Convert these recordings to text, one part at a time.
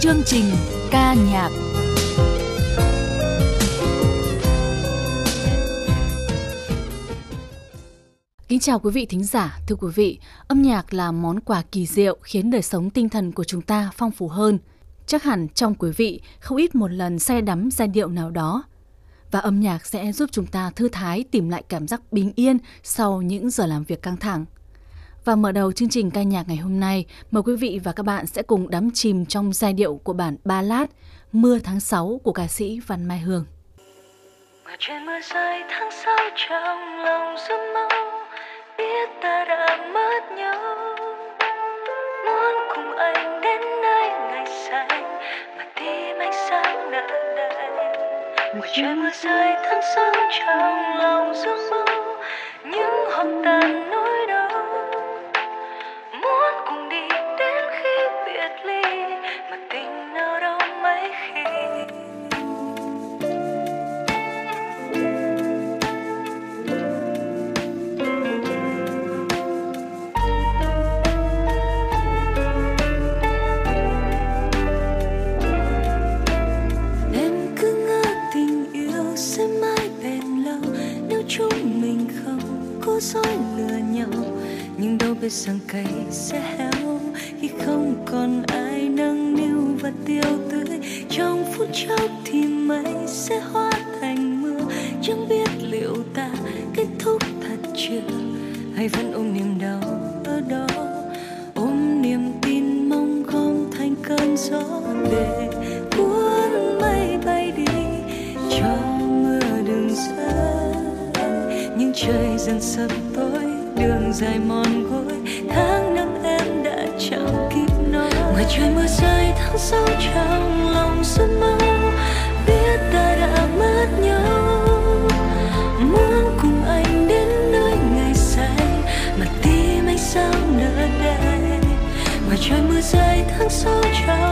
Chương trình ca nhạc Kính chào quý vị thính giả, thưa quý vị, âm nhạc là món quà kỳ diệu khiến đời sống tinh thần của chúng ta phong phú hơn. Chắc hẳn trong quý vị không ít một lần say đắm giai điệu nào đó. Và âm nhạc sẽ giúp chúng ta thư thái tìm lại cảm giác bình yên sau những giờ làm việc căng thẳng. Và mở đầu chương trình ca nhạc ngày hôm nay, mời quý vị và các bạn sẽ cùng đắm chìm trong giai điệu của bản Ballad Mưa tháng 6 của ca sĩ Văn Mai Hương. Mà trời mưa rơi tháng 6 trong lòng sương máu biết ta đã mất nhau muốn cùng anh đến nơi ngày xanh mà tim anh sáng nở đầy mùa trời mưa rơi tháng sáng trong lòng giấc mơ. Những hoang tàn nỗi dối lừa nhau, Nhưng đâu biết rằng cây sẽ héo. Khi không còn ai nâng niu và tiêu tưới, Trong phút chốc thì mây sẽ hóa thành mưa. Chẳng biết liệu ta kết thúc thật chưa, Hay vẫn ôm niềm đau ở đó Ôm niềm tin mong không thành cơn gió để trời dần sập tối, đường dài mòn gối tháng năm em đã chẳng kịp nói. Ngoài trời mưa rơi, tháng sau trong lòng xuân mơ biết ta đã mất nhau. Muốn cùng anh đến nơi ngày xanh mà tim anh sao nỡ đây ngoài trời mưa rơi, tháng sau trong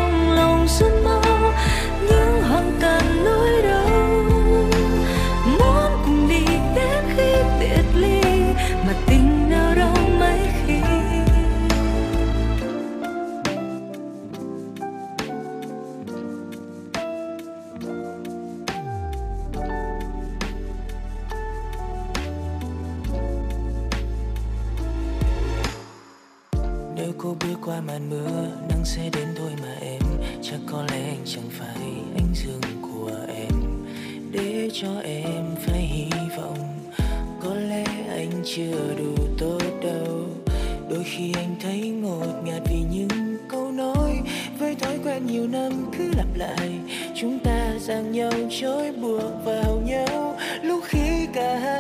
qua màn mưa, Nắng sẽ đến thôi mà em. Chắc có lẽ anh chẳng phải anh dương của em. Để cho em phải hy vọng, Có lẽ anh chưa đủ tốt đâu. Đôi khi anh thấy ngột ngạt vì những câu nói. Với thói quen nhiều năm cứ lặp lại, Chúng ta giang nhau trói buộc vào nhau. Lúc khi cả hai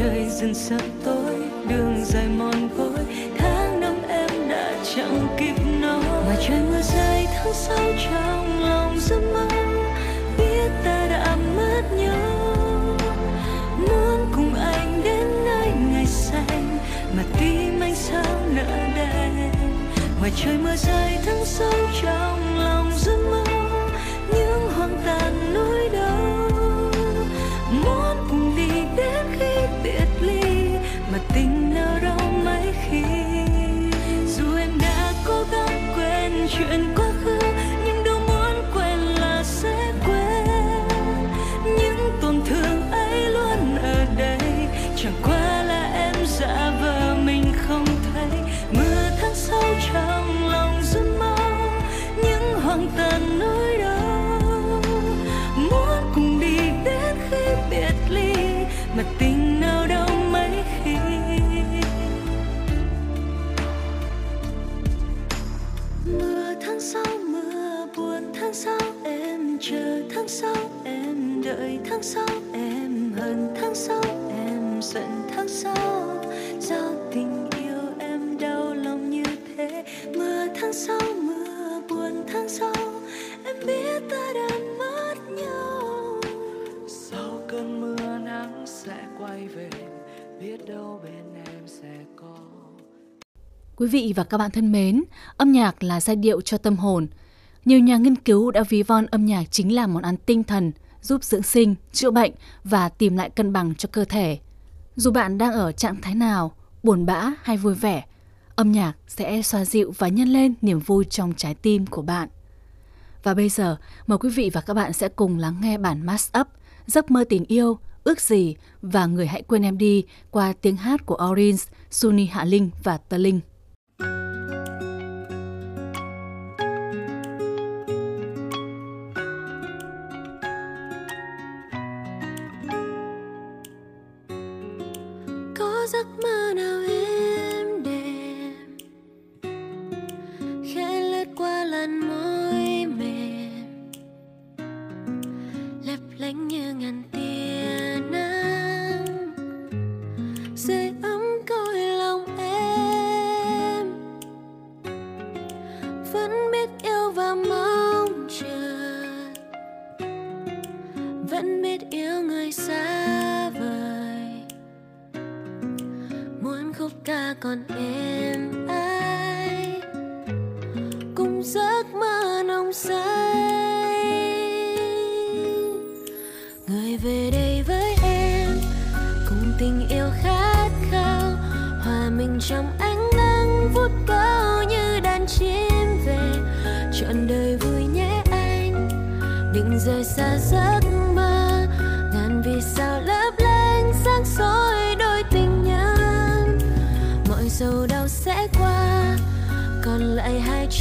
trời dần sắp tối, đường dài mòn gối tháng năm em đã chẳng kịp nói. Mà trời mưa rơi, tháng sau trong lòng giấc mơ, biết ta đã mất nhau. Muốn cùng anh đến nơi ngày xanh, mà tim anh sao nỡ đây ngoài trời mưa rơi, tháng sau trong tháng sau mưa buồn tháng sau em biết ta đã mất nhau Sau cơn mưa nắng sẽ quay về Biết đâu bên em sẽ có Quý vị và các bạn thân mến, âm nhạc là giai điệu cho tâm hồn. Nhiều nhà nghiên cứu đã ví von âm nhạc chính là món ăn tinh thần, giúp dưỡng sinh, chữa bệnh và tìm lại cân bằng cho cơ thể. Dù bạn đang ở trạng thái nào, buồn bã hay vui vẻ, âm nhạc sẽ xoa dịu và nhân lên niềm vui trong trái tim của bạn. Và bây giờ, mời quý vị và các bạn sẽ cùng lắng nghe bản mashup Giấc mơ tình yêu, ước gì và người hãy quên em đi qua tiếng hát của Orange, Sunny Hạ Linh và Tơ Linh. Có giấc mơ nào em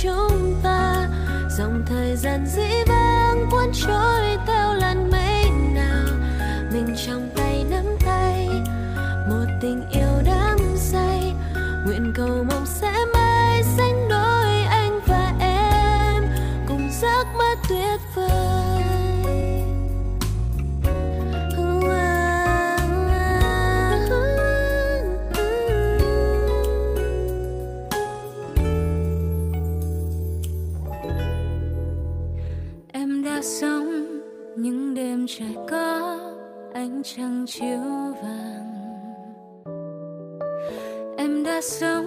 chúng ta. Dòng thời gian dĩ vãng cuốn trôi ta chiếu vàng. Em đã sống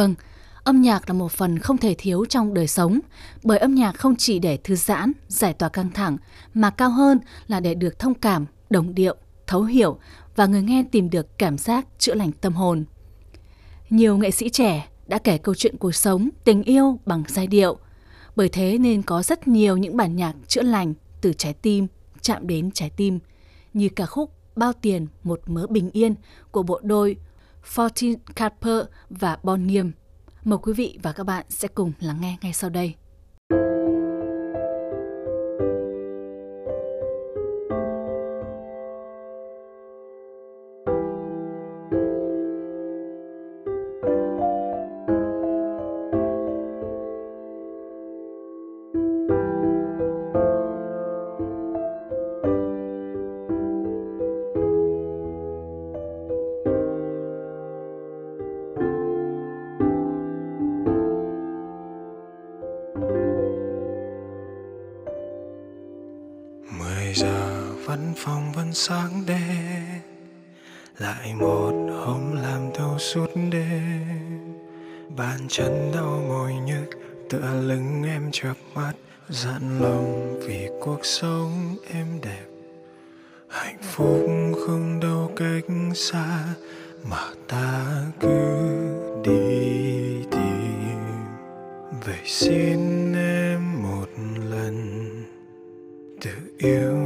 Vâng, âm nhạc là một phần không thể thiếu trong đời sống, bởi âm nhạc không chỉ để thư giãn, giải tỏa căng thẳng, mà cao hơn là để được thông cảm, đồng điệu, thấu hiểu và người nghe tìm được cảm giác chữa lành tâm hồn. Nhiều nghệ sĩ trẻ đã kể câu chuyện cuộc sống, tình yêu bằng giai điệu. Bởi thế nên có rất nhiều những bản nhạc chữa lành từ trái tim chạm đến trái tim, như ca khúc Bao tiền một mớ bình yên của bộ đôi Fortin Carper và Bon Nghiêm. Mời quý vị và các bạn sẽ cùng lắng nghe ngay sau đây. Sáng đêm, lại một hôm làm thâu suốt đêm. Bàn chân đau mỏi nhức, tựa lưng em chợp mắt, dặn lòng vì cuộc sống em đẹp. Hạnh phúc không đâu cách xa, mà ta cứ đi tìm. Vậy xin em một lần, tự yêu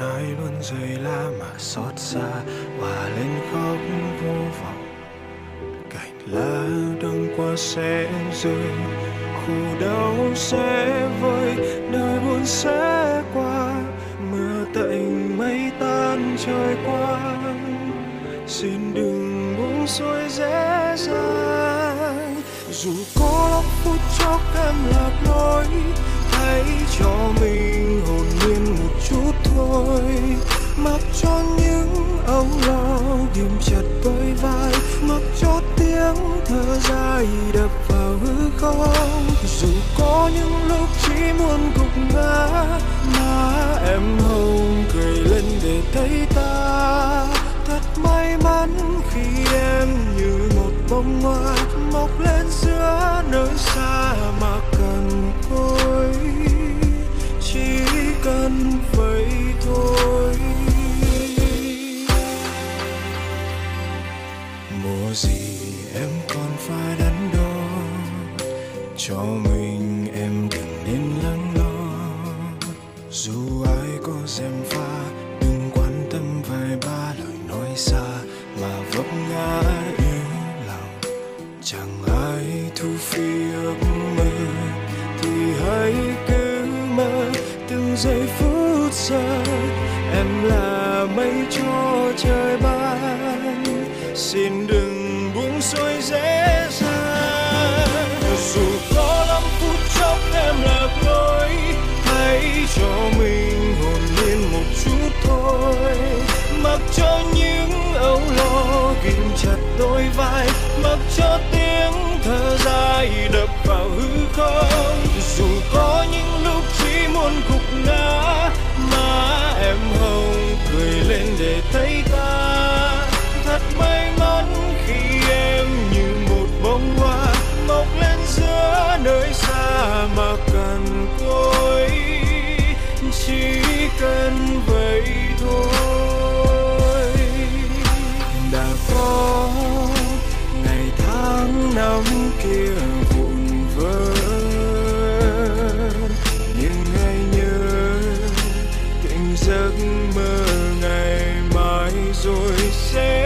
nơi luôn rơi la mà xót xa và lên khóc vô vọng. Cành lá đông qua sẽ rơi khổ đau sẽ vơi đời buồn sẽ qua mưa tạnh mây tan trời qua, xin đừng buông xuôi dễ dàng dù có lắm phút chốc em lạc lối hãy cho mình môi mặc cho những âu lo ghim chặt đôi vai, mặc cho tiếng thở dài đập vào hư không. Dù có những lúc chỉ muốn gục ngã mà em hồng cười lên để thấy ta. Thật may mắn khi em như một bông hoa mọc lên giữa nơi xa giây phút giờ em là mây cho trời ban. Xin đừng buông xuôi dễ dàng. Dù có lắm phút chốc em lạc lối hãy cho mình hồn nhiên một chút thôi. Mặc cho những âu lo ghim chặt đôi vai mà cần cối chỉ cần vậy thôi. Đã có ngày tháng năm kia vụn vỡ, nhưng hãy nhớ tình giấc mơ ngày mai rồi sẽ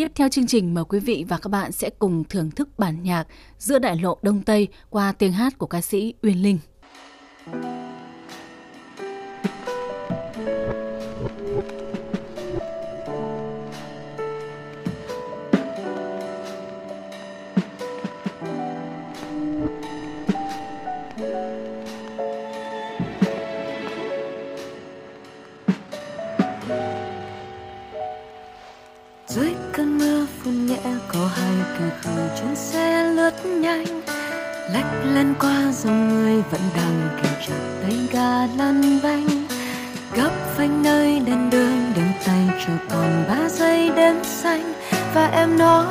Tiếp theo chương trình, mời quý vị và các bạn sẽ cùng thưởng thức bản nhạc Giữa đại lộ Đông Tây qua tiếng hát của ca sĩ Uyên Linh. có hai cửa khẩu chuyến xe lướt nhanh. Lách lên qua dòng người vẫn đang kìm chặt tay ga lăn bánh gấp phanh nơi đèn đường đêm tay cho còn ba giây đếm xanh. Và em nói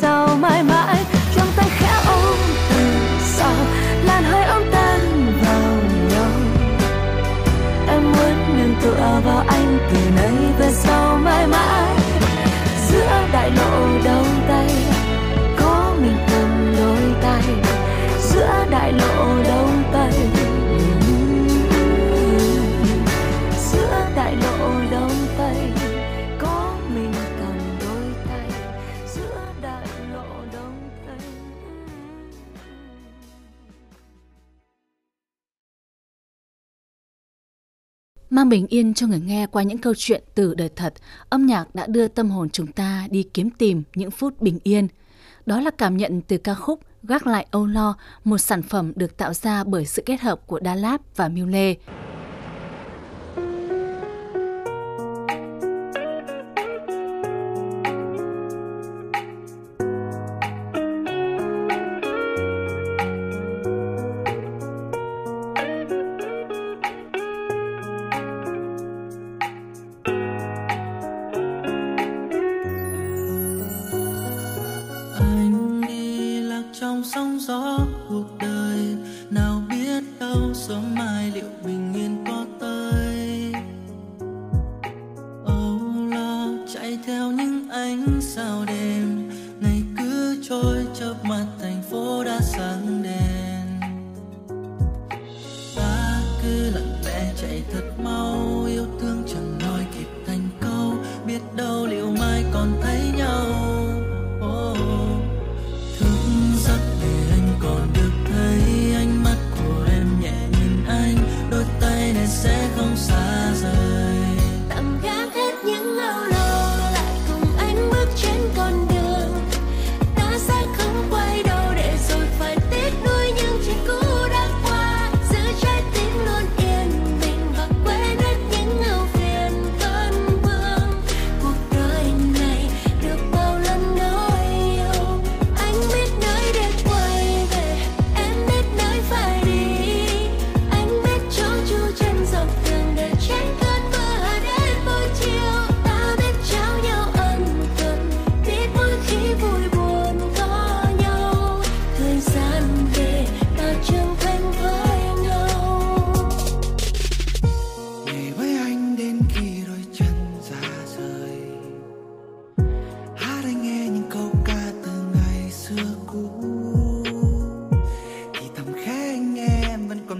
so my mind Mang bình yên cho người nghe qua những câu chuyện từ đời thật, âm nhạc đã đưa tâm hồn chúng ta đi kiếm tìm những phút bình yên. Đó là cảm nhận từ ca khúc Gác lại âu lo, một sản phẩm được tạo ra bởi sự kết hợp của Đa Láp và Miu Lê.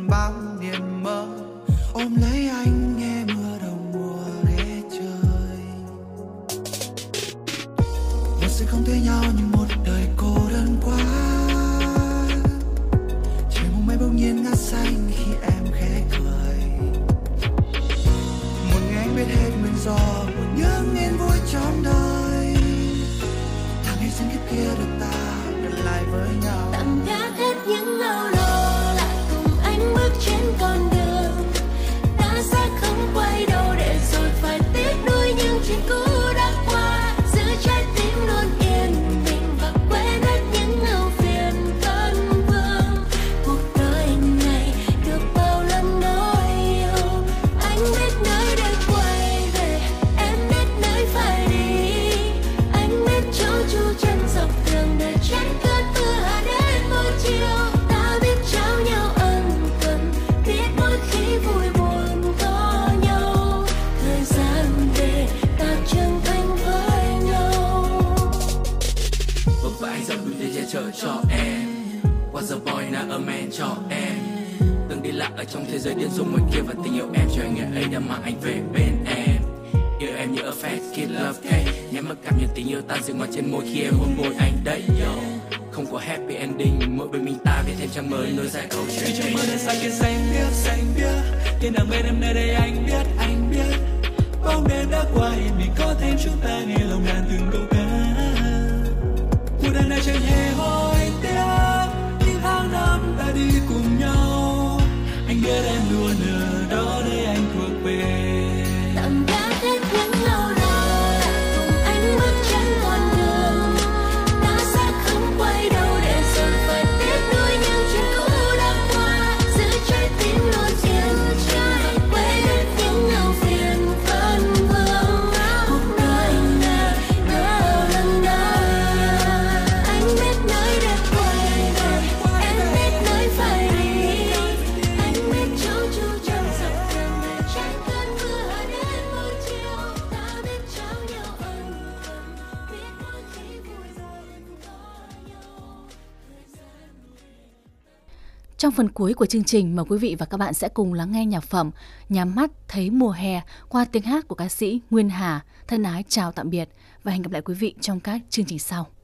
bao giới điên rồ ngoài kia và tình yêu em, cho anh ngày ấy đã mang anh về bên em. Yêu em như a fat kid love cake nhắm mắt cảm nhận tình yêu tan dừng ngoài trên môi khi em hôn môi anh đấy, yo. Không có happy ending, mỗi bên mình ta viết thêm trang mới nối dài câu chuyện. Trong mơ đen xanh kia xanh biếc xanh biếc tiền đang bên em nơi đây anh biết anh biết. Bóng đêm đã qua yên mình có thêm chúng ta nhiều phần cuối của chương trình mà quý vị và các bạn sẽ cùng lắng nghe nhạc phẩm Nhắm mắt thấy mùa hè qua tiếng hát của ca sĩ Nguyên Hà. Thân ái chào tạm biệt và hẹn gặp lại quý vị trong các chương trình sau.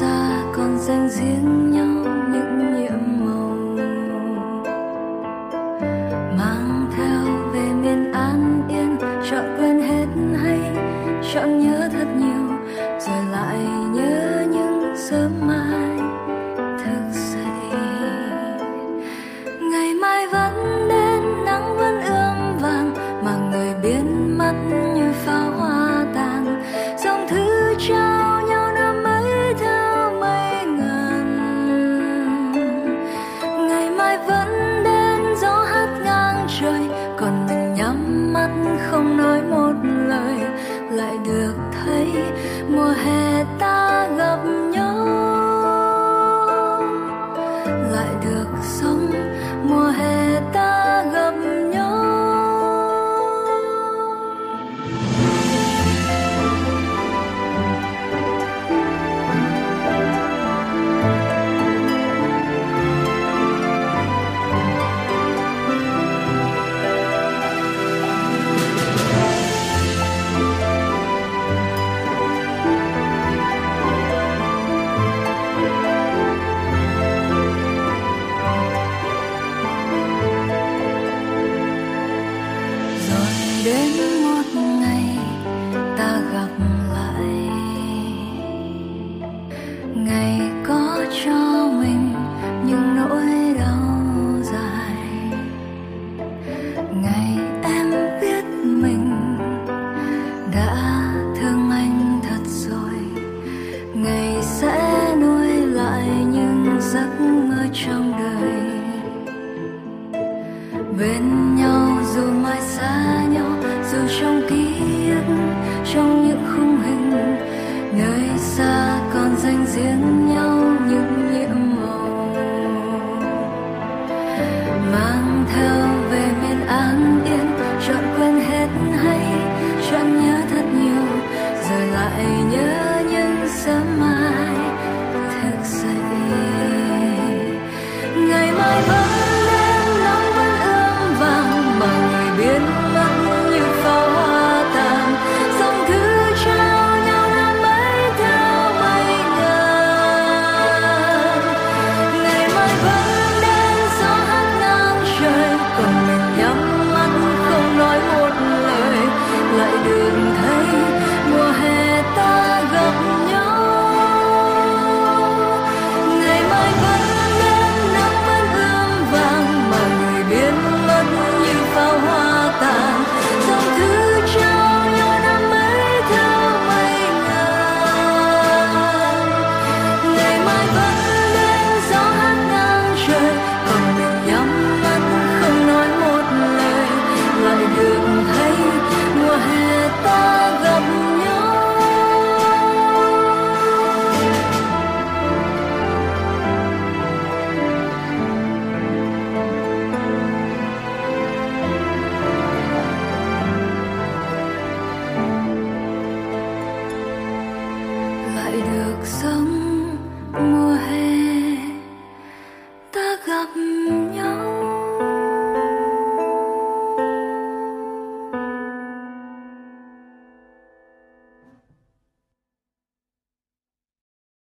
xa còn dành riêng nhau những nhiệm